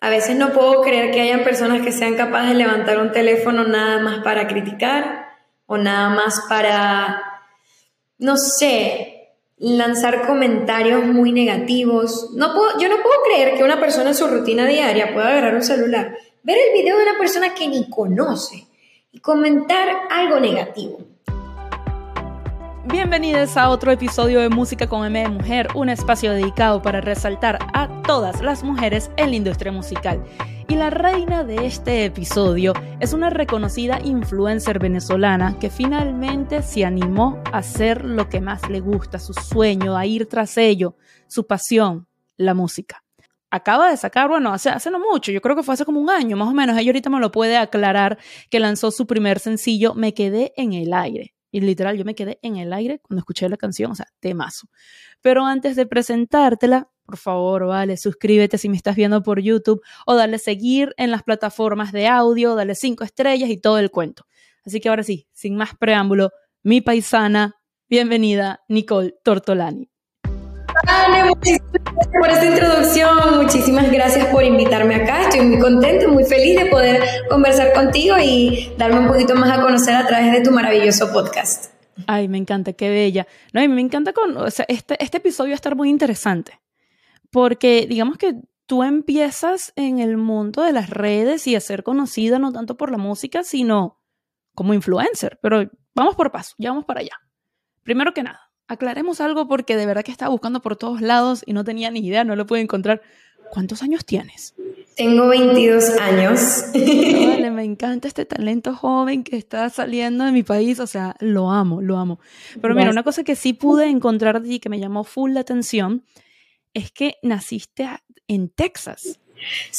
A veces no puedo creer que hayan personas que sean capaces de levantar un teléfono nada más para criticar o nada más para, no sé, lanzar comentarios muy negativos. No puedo, yo no puedo creer que una persona en su rutina diaria pueda agarrar un celular, ver el video de una persona que ni conoce y comentar algo negativo. Bienvenidos a otro episodio de Música con M de Mujer, un espacio dedicado para resaltar a todas las mujeres en la industria musical. Y la reina de este episodio es una reconocida influencer venezolana que finalmente se animó a hacer lo que más le gusta, su sueño, a ir tras ello, su pasión, la música. Acaba de sacar, bueno, hace, hace no mucho, yo creo que fue hace como un año más o menos, ella ahorita me lo puede aclarar, que lanzó su primer sencillo, Me quedé en el aire y literal, yo me quedé en el aire cuando escuché la canción, o sea, temazo. Pero antes de presentártela, por favor, vale, suscríbete si me estás viendo por YouTube o dale seguir en las plataformas de audio, dale cinco estrellas y todo el cuento. Así que ahora sí, sin más preámbulo, mi paisana, bienvenida, Nicole Tortolani. Muchísimas gracias por esta introducción, muchísimas gracias por invitarme acá, estoy muy contenta, muy feliz de poder conversar contigo y darme un poquito más a conocer a través de tu maravilloso podcast. Ay, me encanta, qué bella. No, y me encanta con, este, este episodio va a estar muy interesante, porque digamos que tú empiezas en el mundo de las redes y a ser conocida no tanto por la música, sino como influencer, pero vamos por paso, ya vamos para allá. Primero que nada, aclaremos algo porque de verdad que estaba buscando por todos lados y no tenía ni idea, no lo pude encontrar. ¿Cuántos años tienes? Tengo 22 años. Vale, me encanta este talento joven que está saliendo de mi país, o sea, lo amo, lo amo. Pero mira, una cosa que sí pude encontrar ti que me llamó full la atención es que naciste en Texas.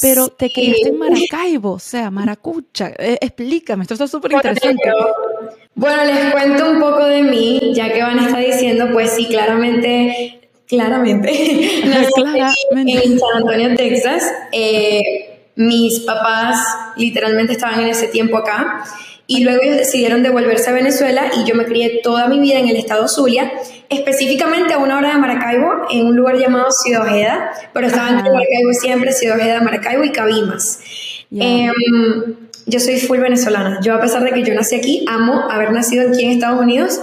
Pero te criaste en Maracaibo, o sea, Maracucha. Eh, explícame, esto está súper interesante. Bueno, les cuento un poco de mí, ya que van a estar diciendo, pues sí, claramente, claramente, claramente. en San Antonio, Texas. Eh, mis papás literalmente estaban en ese tiempo acá y luego ellos decidieron devolverse a Venezuela y yo me crié toda mi vida en el estado Zulia, específicamente a una hora de Maracaibo, en un lugar llamado Ciudad Ojeda, pero estaba entre Maracaibo siempre, Ciudad Ojeda, Maracaibo y Cabimas. Em, yo soy full venezolana. Yo a pesar de que yo nací aquí, amo haber nacido aquí en Estados Unidos,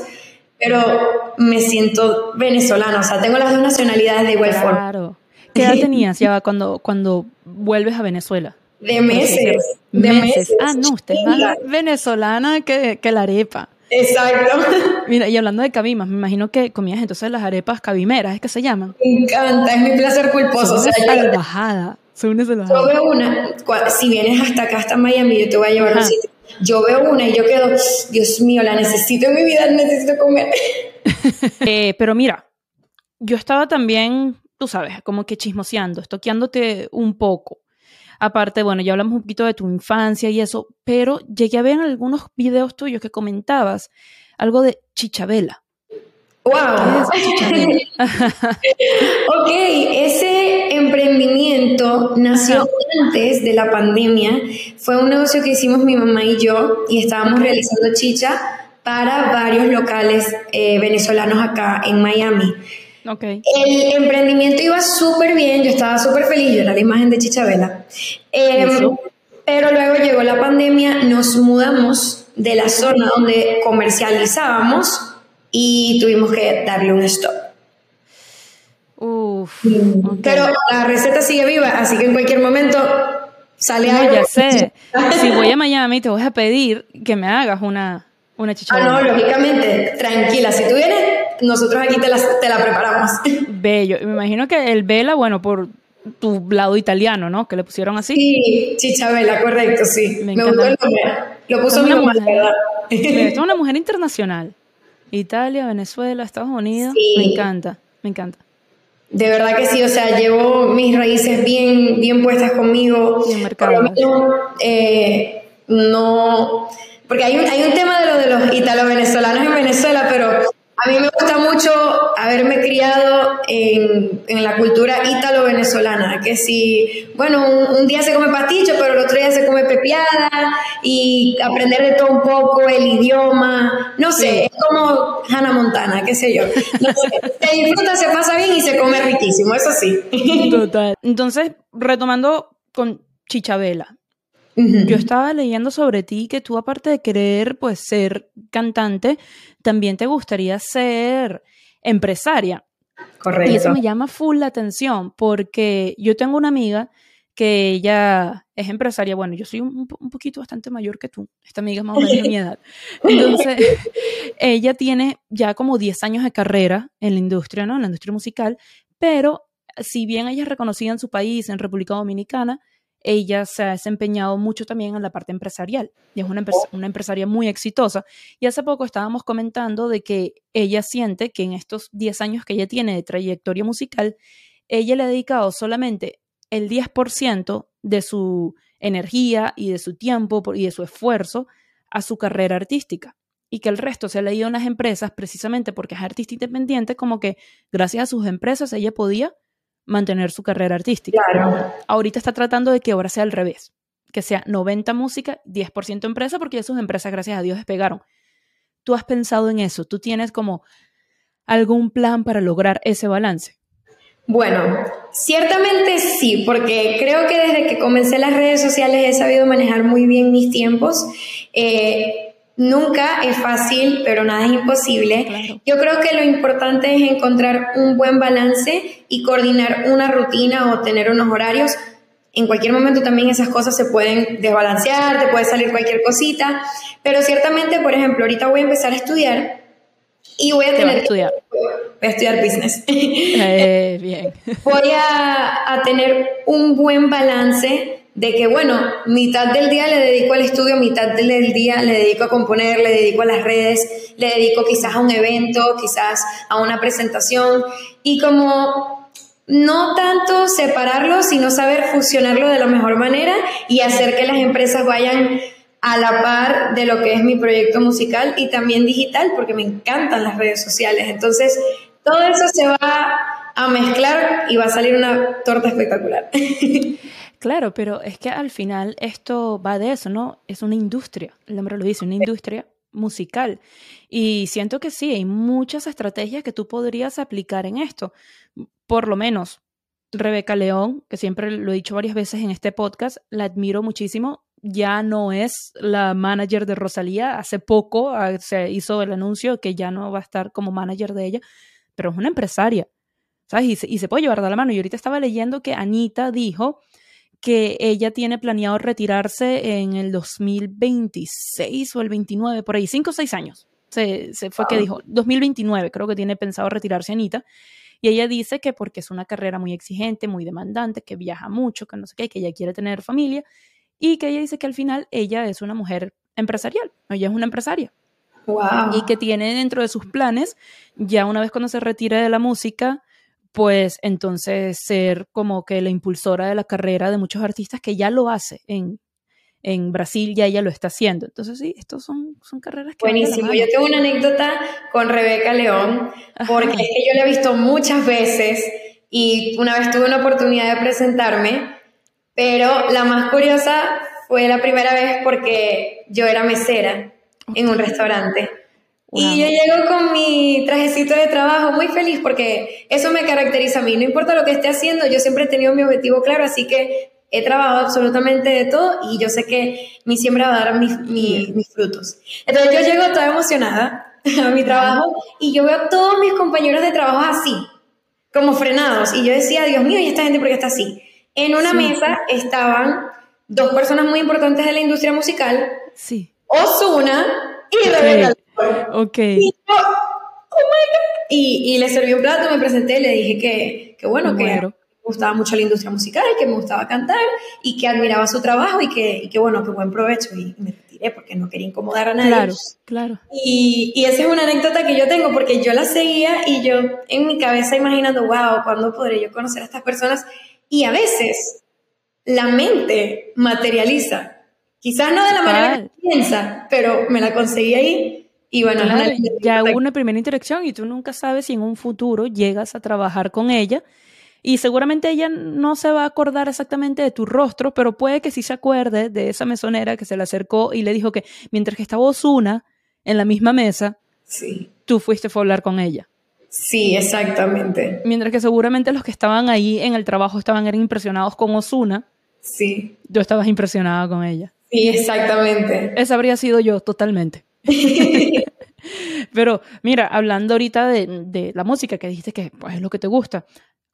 pero me siento venezolana, o sea, tengo las dos nacionalidades de igual forma. Claro. ¿Qué edad tenías ya cuando, cuando vuelves a Venezuela? De meses. De meses. Ah, no, usted es más venezolana que, que la arepa. Exacto. Mira, y hablando de cabimas, me imagino que comías entonces las arepas cabimeras, ¿es que se llaman? Me encanta, es mi placer culposo. o sea, salvajada. Son una. Yo veo una, si vienes hasta acá, hasta Miami, yo te voy a llevar a un sitio. Yo veo una y yo quedo, Dios mío, la necesito en mi vida, necesito comer. eh, pero mira, yo estaba también, tú sabes, como que chismoseando, estoqueándote un poco. Aparte, bueno, ya hablamos un poquito de tu infancia y eso, pero llegué a ver en algunos videos tuyos que comentabas algo de Chichabela. ¡Wow! ok, ese emprendimiento nació antes de la pandemia. Fue un negocio que hicimos mi mamá y yo y estábamos realizando chicha para varios locales eh, venezolanos acá en Miami. El emprendimiento iba súper bien, yo estaba súper feliz, yo era la imagen de Chichabela. Em, pero luego llegó la pandemia, nos mudamos de la zona donde comercializábamos y tuvimos que darle un stop. Uf, Pero la receta sigue viva, así que en cualquier momento sale algo. Ya sé. si voy a Miami, te voy a pedir que me hagas una, una. Ah, no, lógicamente, tranquila. Si tú vienes, nosotros aquí te la, te la preparamos. Bello. Me imagino que el vela, bueno, por tu lado italiano, ¿no? Que le pusieron así. Sí, chichabela, correcto, sí. Me, gustó el nombre. Lo puso mi mujer, ¿verdad? Es una mujer internacional. Italia, Venezuela, Estados Unidos. Me encanta, me encanta. De verdad que sí, o sea, llevo mis raíces bien, bien puestas conmigo. Bien mercado. Eh, no, porque hay un, hay un tema de lo de los italo-venezolanos en Venezuela, pero a mí me gusta mucho haberme criado en, en la cultura ítalo-venezolana, que si, bueno, un, día se come pasticho, pero el otro día se come pepiada, y aprender de todo un poco, el idioma, no sé, es como Hannah Montana, qué sé yo. se disfruta, se pasa bien y se come riquísimo, eso sí. Total. Entonces, retomando con Chichabela. Yo estaba leyendo sobre ti que tú aparte de querer pues ser cantante, también te gustaría ser empresaria. Correcto. Y eso me llama full la atención porque yo tengo una amiga que ella es empresaria. Bueno, yo soy un, poquito bastante mayor que tú. Esta amiga es más o menos de mi edad. Entonces, ella tiene ya como 10 años de carrera en la industria, ¿no? En la industria musical, pero si bien ella es reconocida en su país, en República Dominicana, ella se ha desempeñado mucho también en la parte empresarial y es una, oh. una, empresaria muy exitosa. Y hace poco estábamos comentando de que ella siente que en estos 10 años que ella tiene de trayectoria musical, ella le ha dedicado solamente el 10% de su energía y de su tiempo y de su esfuerzo a su carrera artística y que el resto se ha leído en las empresas precisamente porque es artista independiente, como que gracias a sus empresas ella podía mantener su carrera artística. Claro. Ahorita está tratando de que ahora sea al revés, que sea 90 música, 10% empresa, porque sus empresas, gracias a Dios, despegaron. ¿Tú has pensado en eso? ¿Tú tienes como algún plan para lograr ese balance? Bueno, ciertamente sí, porque creo que desde que comencé las redes sociales he sabido manejar muy bien mis tiempos. Eh, nunca es fácil, pero nada es imposible. Yo creo que lo importante es encontrar un buen balance y coordinar una rutina o tener unos horarios. En cualquier momento también esas cosas se pueden desbalancear, te puede salir cualquier cosita, pero ciertamente, por ejemplo, ahorita voy a empezar a estudiar y voy a tener... estudiar? Voy a estudiar business. Eh, bien. Voy a, a tener un buen balance de que, bueno, mitad del día le dedico al estudio, mitad del día le dedico a componer, le dedico a las redes, le dedico quizás a un evento, quizás a una presentación, y como no tanto separarlo, sino saber fusionarlo de la mejor manera y hacer que las empresas vayan a la par de lo que es mi proyecto musical y también digital, porque me encantan las redes sociales. Entonces, todo eso se va a mezclar y va a salir una torta espectacular. Claro, pero es que al final esto va de eso, ¿no? Es una industria, el nombre lo dice, una industria musical. Y siento que sí, hay muchas estrategias que tú podrías aplicar en esto. Por lo menos, Rebeca León, que siempre lo he dicho varias veces en este podcast, la admiro muchísimo ya no es la manager de Rosalía. Hace poco ah, se hizo el anuncio que ya no va a estar como manager de ella, pero es una empresaria, ¿sabes? Y se, y se puede llevar de la mano. Y ahorita estaba leyendo que Anita dijo que ella tiene planeado retirarse en el 2026 o el 29, por ahí, 5 o 6 años. Se, se fue que dijo, 2029 creo que tiene pensado retirarse Anita. Y ella dice que porque es una carrera muy exigente, muy demandante, que viaja mucho, que no sé qué, que ella quiere tener familia y que ella dice que al final ella es una mujer empresarial, ella es una empresaria. Wow. Y que tiene dentro de sus planes, ya una vez cuando se retire de la música, pues entonces ser como que la impulsora de la carrera de muchos artistas que ya lo hace en, en Brasil, ya ella lo está haciendo. Entonces sí, estos son, son carreras que... Buenísimo, yo tengo una anécdota con Rebeca León, porque es que yo la he visto muchas veces y una vez tuve una oportunidad de presentarme pero la más curiosa fue la primera vez porque yo era mesera en un restaurante. Y yo llego con mi trajecito de trabajo muy feliz porque eso me caracteriza a mí. No importa lo que esté haciendo, yo siempre he tenido mi objetivo claro, así que he trabajado absolutamente de todo y yo sé que mi siembra va a dar mis, mis frutos. Entonces yo llego toda emocionada a mi trabajo y yo veo a todos mis compañeros de trabajo así, como frenados. Y yo decía, Dios mío, ¿y esta gente por qué está así? En una mesa estaban dos personas muy importantes de la industria musical. Sí. Osuna y Rebeca. Ok. Y, oh y, le serví un plato, me presenté, le dije que, que bueno, que me gustaba mucho la industria musical, que me gustaba cantar y que admiraba su trabajo y que, y que bueno, que buen provecho. Y, me retiré porque no quería incomodar a nadie. Claro, claro. Y, y esa es una anécdota que yo tengo porque yo la seguía y yo en mi cabeza imaginando, wow, ¿cuándo podré yo conocer a estas personas? Y a veces la mente materializa. Quizás no de la manera que piensa, pero me la conseguí ahí. Y bueno, ya hubo una primera interacción y tú nunca sabes si en un futuro llegas a trabajar con ella. Y seguramente ella no se va a acordar exactamente de tu rostro, pero puede que sí se acuerde de esa mesonera que se le acercó y le dijo que mientras que estaba Osuna en la misma mesa, sí. tú fuiste a hablar con ella. Sí, exactamente. Mientras que seguramente los que estaban ahí en el trabajo estaban impresionados con Osuna. Sí. Yo estabas impresionada con ella. Sí, exactamente. Esa habría sido yo, totalmente. Pero mira, hablando ahorita de, la música que dijiste que pues, es lo que te gusta,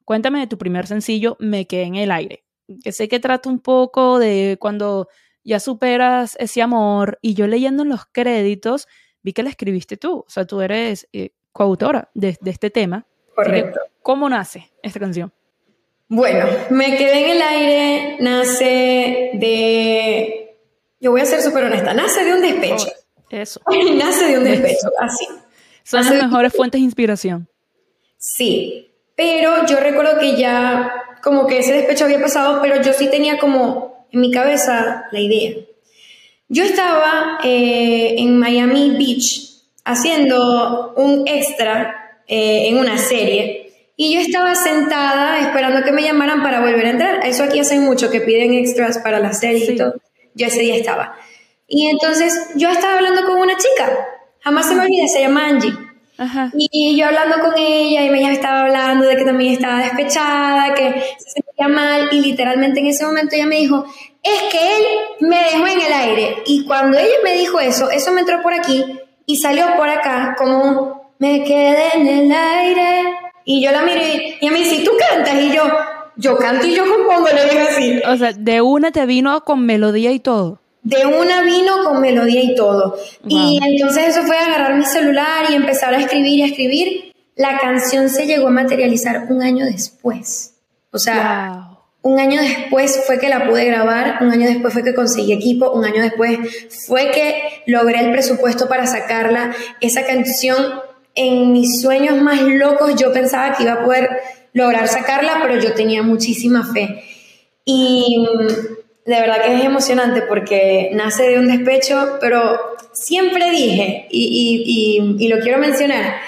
cuéntame de tu primer sencillo, Me quedé en el aire. Que sé que trata un poco de cuando ya superas ese amor y yo leyendo en los créditos vi que la escribiste tú, o sea, tú eres eh, coautora de, este tema. Correcto. ¿Cómo nace esta canción? Bueno, Me quedé en el aire, nace de... Yo voy a ser súper honesta, nace de un despecho. Eso. nace de un despecho, así. Son las mejores fuentes de inspiración. Sí, pero yo recuerdo que ya como que ese despecho había pasado, pero yo sí tenía como en mi cabeza la idea. Yo estaba eh, en Miami Beach haciendo un extra eh, en una serie y yo estaba sentada esperando que me llamaran para volver a entrar. Eso aquí hacen mucho, que piden extras para la serie y todo. Yo ese día estaba. Y entonces yo estaba hablando con una chica, jamás se me olvida, se llama Angie. Y yo hablando con ella y ella estaba hablando de que también estaba despechada, que se sentía mal y literalmente en ese momento ella me dijo, es que él me dejó en el aire. Y cuando ella me dijo eso, eso me entró por aquí y salió por acá como un, me quedé en el aire. Y yo la miré y ella me dice, ¿tú cantas? Y yo, yo canto y yo compongo, le digo así. O sea, de una te vino con melodía y todo de una vino con melodía y todo. Y entonces eso fue agarrar mi celular y empezar a escribir y a escribir. La canción se llegó a materializar un año después. O sea, un año después fue que la pude grabar, un año después fue que conseguí equipo, un año después fue que logré el presupuesto para sacarla. Esa canción, en mis sueños más locos, yo pensaba que iba a poder lograr sacarla, pero yo tenía muchísima fe. Y de verdad que es emocionante porque nace de un despecho, pero siempre dije, y, lo quiero mencionar,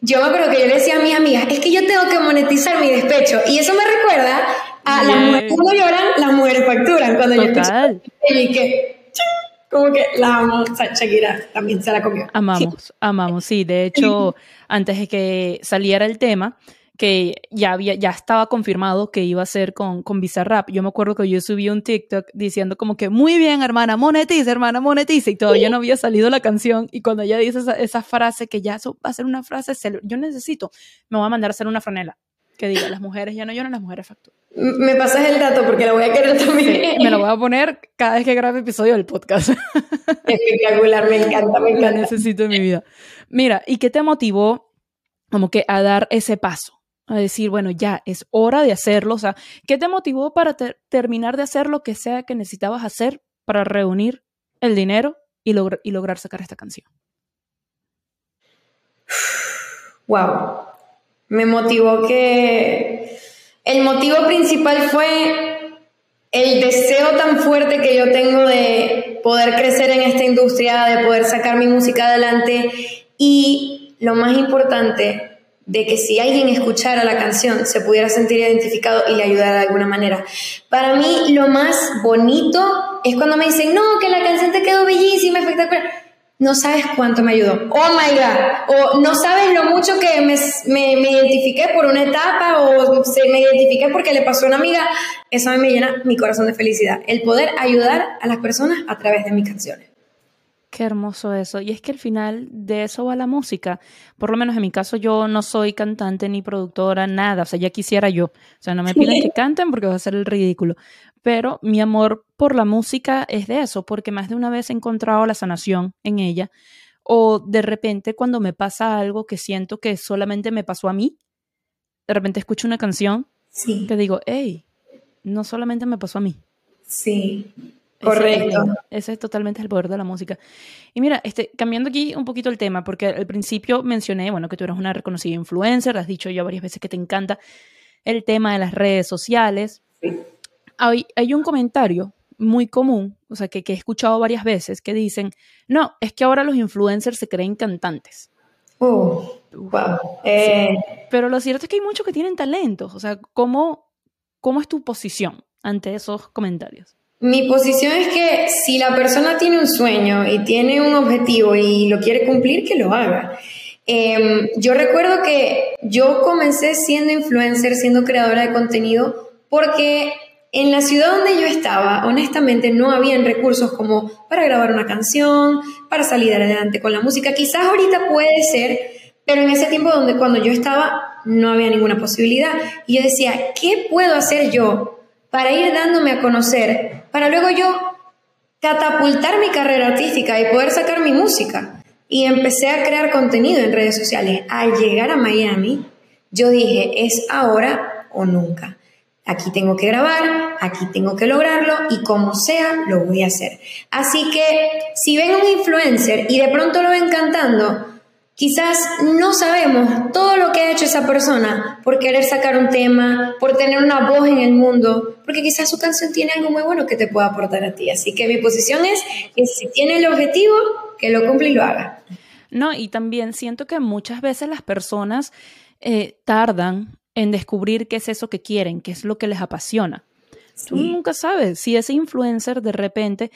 yo me acuerdo que yo le decía a mis amigas, es que yo tengo que monetizar mi despecho, y eso me recuerda a las mujeres, cuando lloran, las mujeres facturan, cuando yo escucho y que, como que la amo, o sea, Shakira también se la comió. Amamos, amamos, sí, de hecho, antes de que saliera el tema, que ya, había, ya estaba confirmado que iba a ser con, con Bizarrap. Yo me acuerdo que yo subí un TikTok diciendo como que, muy bien, hermana, monetiza, hermana, monetiza, y todavía no había salido la canción. Y cuando ella dice esa, frase, que ya va a ser una frase, yo necesito, me voy a mandar a hacer una franela que diga, las mujeres ya no lloran, las mujeres facturan. Me pasas el dato porque la voy a querer también. me lo voy a poner cada vez que grabe episodio del podcast. Espectacular, me encanta, me encanta. La necesito en mi vida. Mira, ¿y qué te motivó como que a dar ese paso? A decir, bueno, ya es hora de hacerlo. O sea, ¿qué te motivó para terminar de hacer lo que sea que necesitabas hacer para reunir el dinero y, y lograr sacar esta canción? Wow. Me motivó que el motivo principal fue el deseo tan fuerte que yo tengo de poder crecer en esta industria, de poder sacar mi música adelante y lo más importante, de que si alguien escuchara la canción se pudiera sentir identificado y le ayudara de alguna manera. Para mí lo más bonito es cuando me dicen, no, que la canción te quedó bellísima, espectacular. No sabes cuánto me ayudó. Oh my God. O no sabes lo mucho que me, me, me identifiqué por una etapa o se, me identifiqué porque le pasó a una amiga. Eso a mí me llena mi corazón de felicidad. El poder ayudar a las personas a través de mis canciones. Qué hermoso eso. Y es que al final de eso va la música. Por lo menos en mi caso yo no soy cantante ni productora, nada. O sea, ya quisiera yo. O sea, no me piden que canten porque va a ser el ridículo. Pero mi amor por la música es de eso, porque más de una vez he encontrado la sanación en ella. O de repente cuando me pasa algo que siento que solamente me pasó a mí, de repente escucho una canción que digo, hey, no solamente me pasó a mí. Sí. Correcto. Ese, es totalmente el poder de la música. Y mira, este, cambiando aquí un poquito el tema, porque al principio mencioné, bueno, que tú eres una reconocida influencer, has dicho ya varias veces que te encanta el tema de las redes sociales. Hay, hay un comentario muy común, o sea, que, que, he escuchado varias veces, que dicen, no, es que ahora los influencers se creen cantantes. Uh, wow. Eh. Pero lo cierto es que hay muchos que tienen talentos, o sea, ¿cómo, cómo es tu posición ante esos comentarios? Mi posición es que si la persona tiene un sueño y tiene un objetivo y lo quiere cumplir, que lo haga. Em, yo recuerdo que yo comencé siendo influencer, siendo creadora de contenido, porque en la ciudad donde yo estaba, honestamente, no habían recursos como para grabar una canción, para salir adelante con la música. Quizás ahorita puede ser, pero en ese tiempo donde cuando yo estaba no había ninguna posibilidad. Y yo decía, ¿qué puedo hacer yo para ir dándome a conocer, para luego yo catapultar mi carrera artística y poder sacar mi música? Y empecé a crear contenido en redes sociales. Al llegar a Miami, yo dije, es ahora o nunca. Aquí tengo que grabar, aquí tengo que lograrlo y como sea, lo voy a hacer. Así que si ven un influencer y de pronto lo ven cantando, quizás no sabemos todo lo que ha hecho esa persona por querer sacar un tema, por tener una voz en el mundo, porque quizás su canción tiene algo muy bueno que te pueda aportar a ti. Así que mi posición es que si tiene el objetivo, que lo cumpla y lo haga. No, y también siento que muchas veces las personas eh, tardan en descubrir qué es eso que quieren, qué es lo que les apasiona. Tú nunca sabes si ese influencer de repente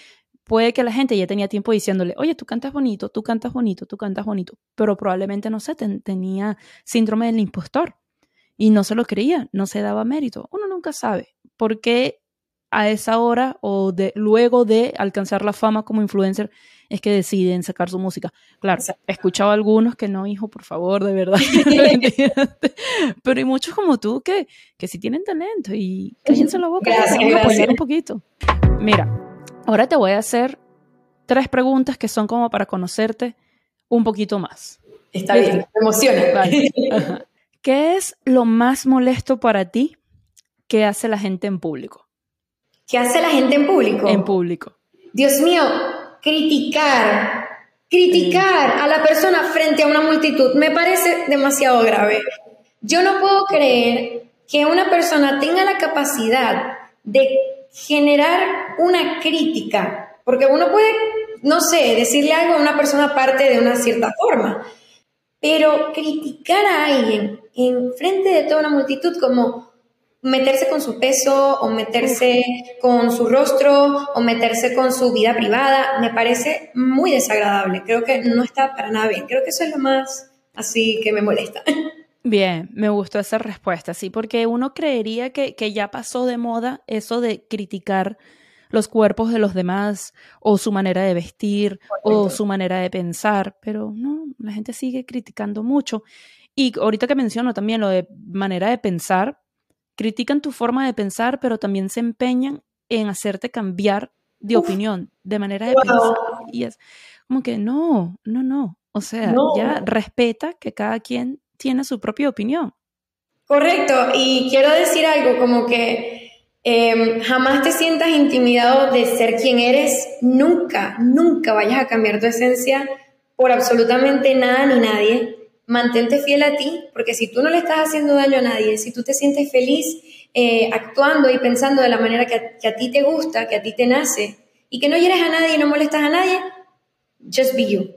puede que la gente ya tenía tiempo diciéndole, oye, tú cantas bonito, tú cantas bonito, tú cantas bonito, pero probablemente, no sé, tenía síndrome del impostor y no se lo creía, no se daba mérito. Uno nunca sabe por qué a esa hora o de, luego de alcanzar la fama como influencer es que deciden sacar su música. Claro, he escuchado algunos que no, hijo, por favor, de verdad. Pero hay muchos como tú que, que sí tienen talento y cállense la boca. Gracias, apoyar un poquito. Mira, ahora te voy a hacer tres preguntas que son como para conocerte un poquito más. Está bien, me emociona. ¿Qué es lo más molesto para ti que hace la gente en público? ¿Qué hace la gente en público? En público. Dios mío, criticar, criticar a la persona frente a una multitud me parece demasiado grave. Yo no puedo creer que una persona tenga la capacidad de generar una crítica, porque uno puede, no sé, decirle algo a una persona aparte de una cierta forma, pero criticar a alguien en frente de toda una multitud como meterse con su peso o meterse con su rostro o meterse con su vida privada, me parece muy desagradable. Creo que no está para nada bien. Creo que eso es lo más así que me molesta. Bien, me gustó esa respuesta, sí, porque uno creería que, que ya pasó de moda eso de criticar los cuerpos de los demás o su manera de vestir o su manera de pensar, pero no, la gente sigue criticando mucho. Y ahorita que menciono también lo de manera de pensar, critican tu forma de pensar, pero también se empeñan en hacerte cambiar de opinión, de manera de pensar. Y es como que no, no, no. O sea, ya respeta que cada quien tiene su propia opinión. Correcto. Y quiero decir algo como que em, jamás te sientas intimidado de ser quien eres. Nunca, nunca vayas a cambiar tu esencia por absolutamente nada ni nadie mantente fiel a ti, porque si tú no le estás haciendo daño a nadie, si tú te sientes feliz eh, actuando y pensando de la manera que a, ti te gusta, que a ti te nace, y que no hieres a nadie y no molestas a nadie, just be you.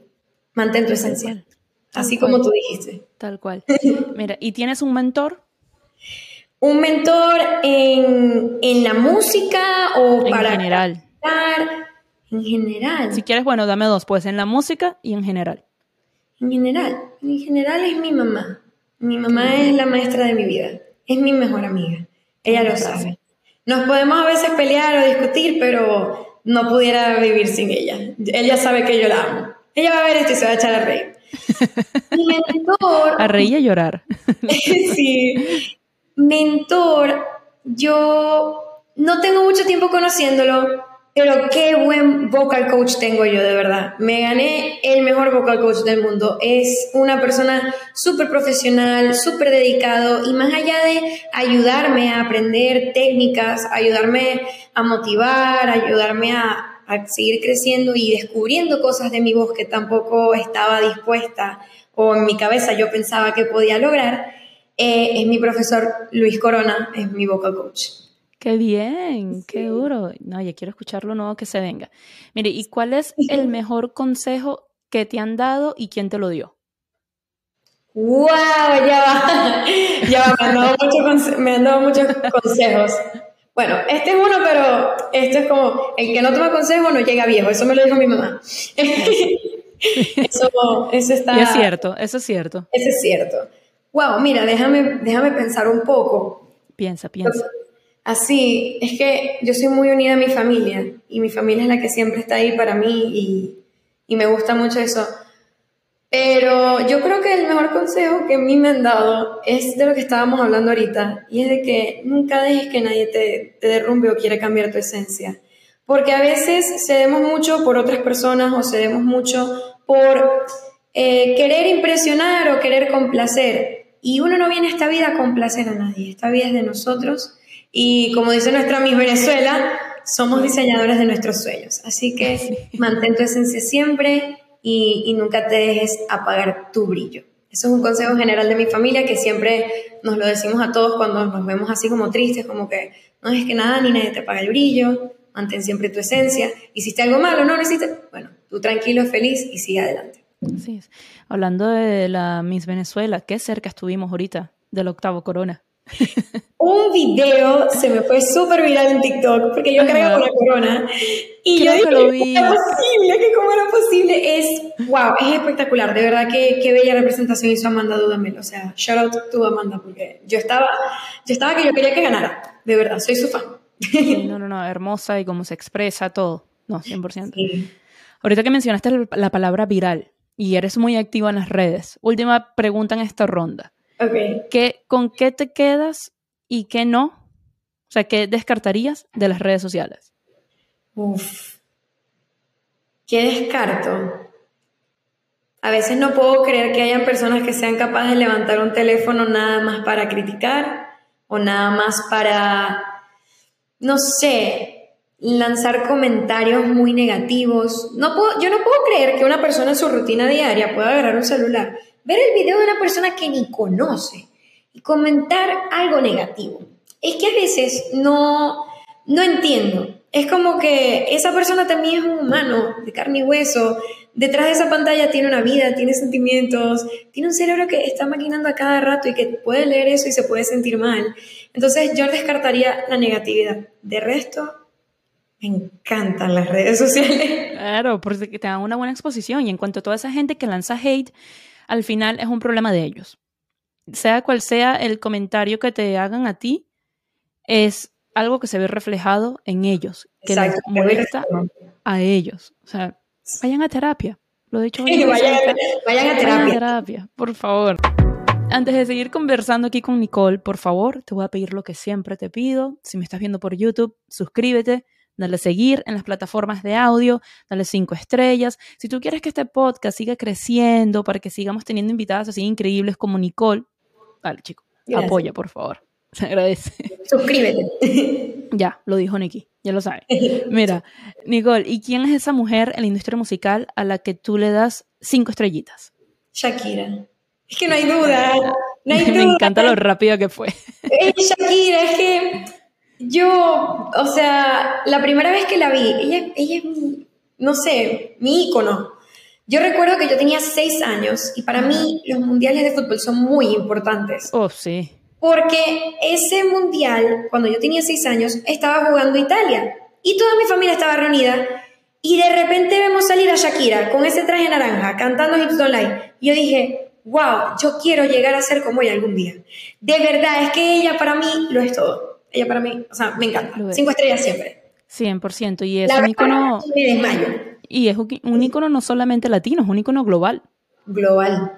Mantén tu esencia. Así como tú dijiste. Tal cual. Mira, ¿y tienes un mentor? Un mentor en, la música o en para... general. En general. Si quieres, bueno, dame dos, pues en la música y en general. En general, en general es mi mamá. Mi mamá es la maestra de mi vida. Es mi mejor amiga. Ella lo sabe. Nos podemos a veces pelear o discutir, pero no pudiera vivir sin ella. Ella sabe que yo la amo. Ella va a ver esto y se va a echar a reír. Mi mentor. A reír y a llorar. sí. Mentor, yo no tengo mucho tiempo conociéndolo, pero qué buen vocal coach tengo yo, de verdad. Me gané el mejor vocal coach del mundo. Es una persona súper profesional, súper dedicado y más allá de ayudarme a aprender técnicas, ayudarme a motivar, ayudarme a, a seguir creciendo y descubriendo cosas de mi voz que tampoco estaba dispuesta o en mi cabeza yo pensaba que podía lograr, eh, es mi profesor Luis Corona, es mi vocal coach. Qué bien, qué duro. No, ya quiero escucharlo nuevo que se venga. Mire, ¿y cuál es el mejor consejo que te han dado y quién te lo dio? ¡Wow! Ya va. Ya va, me han dado, me han dado muchos consejos. Bueno, este es uno, pero esto es como, el que no toma consejo no llega viejo. Eso me lo dijo mi mamá. eso, eso está... Y es cierto, eso es cierto. Eso es cierto. Wow, mira, déjame, déjame pensar un poco. Piensa, piensa Así, es que yo soy muy unida a mi familia y mi familia es la que siempre está ahí para mí y, y me gusta mucho eso. Pero yo creo que el mejor consejo que a mí me han dado es de lo que estábamos hablando ahorita y es de que nunca dejes que nadie te, te derrumbe o quiera cambiar tu esencia. Porque a veces cedemos mucho por otras personas o cedemos mucho por eh, querer impresionar o querer complacer. Y uno no viene a esta vida a complacer a nadie, esta vida es de nosotros. Y como dice nuestra Miss Venezuela, somos diseñadores de nuestros sueños. Así que mantén tu esencia siempre y, nunca te dejes apagar tu brillo. Eso es un consejo general de mi familia que siempre nos lo decimos a todos cuando nos vemos así como tristes, como que no es que nada ni nadie te apaga el brillo, mantén siempre tu esencia. Hiciste algo malo, no lo hiciste, bueno, tú tranquilo, feliz y sigue adelante. Así es. Hablando de la Miss Venezuela, qué cerca estuvimos ahorita del octavo corona. Un video se me fue súper viral en TikTok porque yo cargaba la corona y yo dije, ¿cómo era posible? ¿Que ¿Cómo era posible? Es, wow, es espectacular. De verdad que qué bella representación hizo Amanda Dudamel. O sea, shout out to Amanda porque yo estaba, yo estaba que yo quería que ganara. De verdad, soy su fan. no, no, no, hermosa y cómo se expresa todo. No, 100%. Ahorita que mencionaste la palabra viral y eres muy activa en las redes, última pregunta en esta ronda. ¿Qué, ¿Con qué te quedas y qué no? O sea, ¿qué descartarías de las redes sociales? Uf. ¿Qué descarto? A veces no puedo creer que hayan personas que sean capaces de levantar un teléfono nada más para criticar o nada más para, no sé, lanzar comentarios muy negativos. No puedo, yo no puedo creer que una persona en su rutina diaria pueda agarrar un celular ver el video de una persona que ni conoce y comentar algo negativo. Es que a veces no, no entiendo. Es como que esa persona también es un humano de carne y hueso. Detrás de esa pantalla tiene una vida, tiene sentimientos, tiene un cerebro que está maquinando a cada rato y que puede leer eso y se puede sentir mal. Entonces yo descartaría la negatividad. De resto, me encantan las redes sociales. Claro, porque te dan una buena exposición. Y en cuanto a toda esa gente que lanza hate, al final es un problema de ellos. Sea cual sea el comentario que te hagan a ti, es algo que se ve reflejado en ellos, que les molesta a ellos. O sea, vayan a terapia. Lo he dicho. vayan, vayan, a terapia. Vayan a terapia, por favor. Antes de seguir conversando aquí con Nicole, por favor, te voy a pedir lo que siempre te pido. Si me estás viendo por YouTube, suscríbete, dale seguir en las plataformas de audio, dale cinco estrellas. Si tú quieres que este podcast siga creciendo para que sigamos teniendo invitadas así increíbles como Nicole, dale chico, apoya por favor. Se agradece. Suscríbete. Ya, lo dijo Nikki, ya lo sabe. Mira, Nicole, ¿y quién es esa mujer en la industria musical a la que tú le das cinco estrellitas? Shakira. Es que no hay duda. No hay Me encanta lo rápido que fue. Es Shakira, es que yo, o sea, la primera vez que la vi, ella, ella es mi, no sé, mi ícono. Yo recuerdo que yo tenía seis años y para mí los mundiales de fútbol son muy importantes. Oh, sí. Porque ese mundial, cuando yo tenía seis años, estaba jugando Italia y toda mi familia estaba reunida y de repente vemos salir a Shakira con ese traje naranja cantando Hips Don't Lie. Y yo dije, wow, yo quiero llegar a ser como ella algún día. De verdad, es que ella para mí lo es todo. Ella para mí, o sea, me encanta. Cinco estrellas siempre. 100%. Y es un icono. Y es un icono no solamente latino, es un icono global. Global.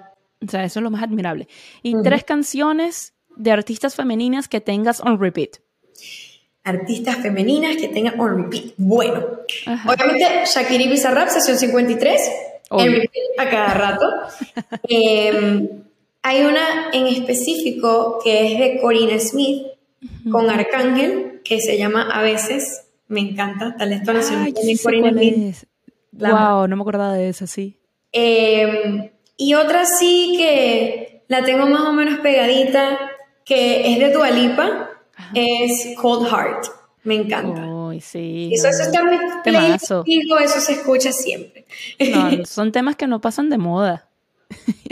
O sea, eso es lo más admirable. Y tres canciones de artistas femeninas que tengas on repeat. Artistas femeninas que tengan on repeat. Bueno, obviamente Shakira y Bizarrap, sesión 53, en repeat a cada rato. Em, hay una en específico que es de Corinne Smith, con Arcángel, que se llama A veces, me encanta, tal entonación. Wow, no me acordaba de esa, sí. Em, y otra sí que la tengo más o menos pegadita, que es de Dualipa, es Cold Heart. Me encanta. Uy, sí. Eso, eso está en eso se escucha siempre. son temas que no pasan de moda.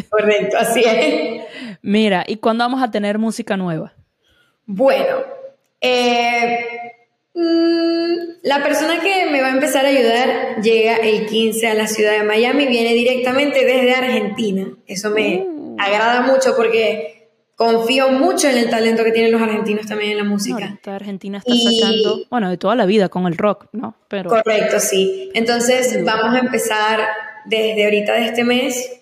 Correcto, así es. Mira, ¿y cuándo vamos a tener música nueva? Bueno, eh, mm, la persona que me va a empezar a ayudar llega el 15 a la ciudad de Miami, viene directamente desde Argentina. Eso me mm. agrada mucho porque confío mucho en el talento que tienen los argentinos también en la música. No, Argentina está sacando, bueno, de toda la vida con el rock, ¿no? Pero... Correcto, sí. Entonces vamos a empezar desde ahorita de este mes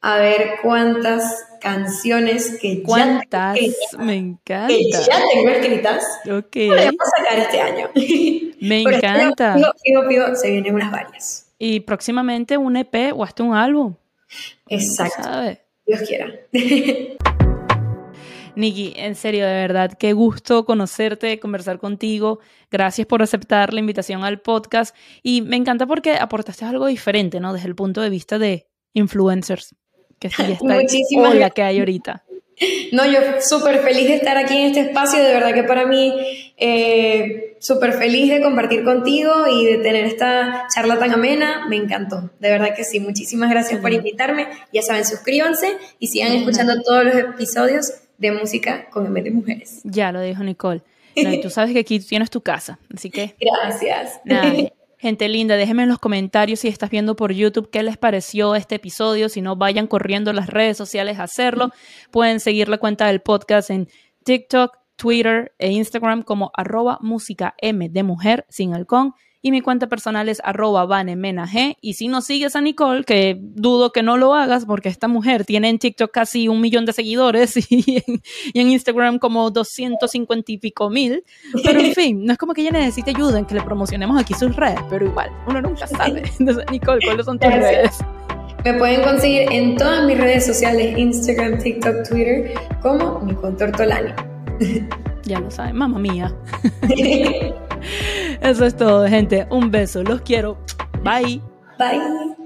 a ver cuántas canciones que ¿Cuántas? ya Me encanta. Que ya tengo escritas. Ok. Podemos sacar este año. Me este encanta. Fijo, se vienen unas varias. Y próximamente un EP o hasta un álbum. Exacto. Dios quiera. Niki, en serio, de verdad, qué gusto conocerte, conversar contigo. Gracias por aceptar la invitación al podcast. Y me encanta porque aportaste algo diferente, ¿no? Desde el punto de vista de influencers, que sí está Muchísimas la que hay ahorita. No, yo súper feliz de estar aquí en este espacio, de verdad que para mí eh, súper feliz de compartir contigo y de tener esta charla tan amena, me encantó, de verdad que sí, muchísimas gracias por invitarme, ya saben, suscríbanse y sigan escuchando todos los episodios de música con M de Mujeres. Ya lo dijo Nicole. y tú sabes que aquí tienes tu casa, así que... Gracias. gente linda, déjenme en los comentarios si estás viendo por YouTube qué les pareció este episodio. Si no, vayan corriendo a las redes sociales a hacerlo. Pueden seguir la cuenta del podcast en TikTok, Twitter e Instagram como arroba música M de mujer sin halcón y mi cuenta personal es arroba vanemenag. Y si no sigues a Nicole, que dudo que no lo hagas porque esta mujer tiene en TikTok casi un millón de seguidores y en, Instagram como 250 y pico mil. Pero en fin, no es como que ella necesite ayuda en que le promocionemos aquí sus redes, pero igual, uno nunca sabe. Entonces, Nicole, ¿cuáles son tus redes? Me pueden conseguir en todas mis redes sociales, Instagram, TikTok, Twitter, como Nicole Tortolani. Ya lo saben, mamá mía. Eso es todo, gente. Un beso. Los quiero. Bye. Bye.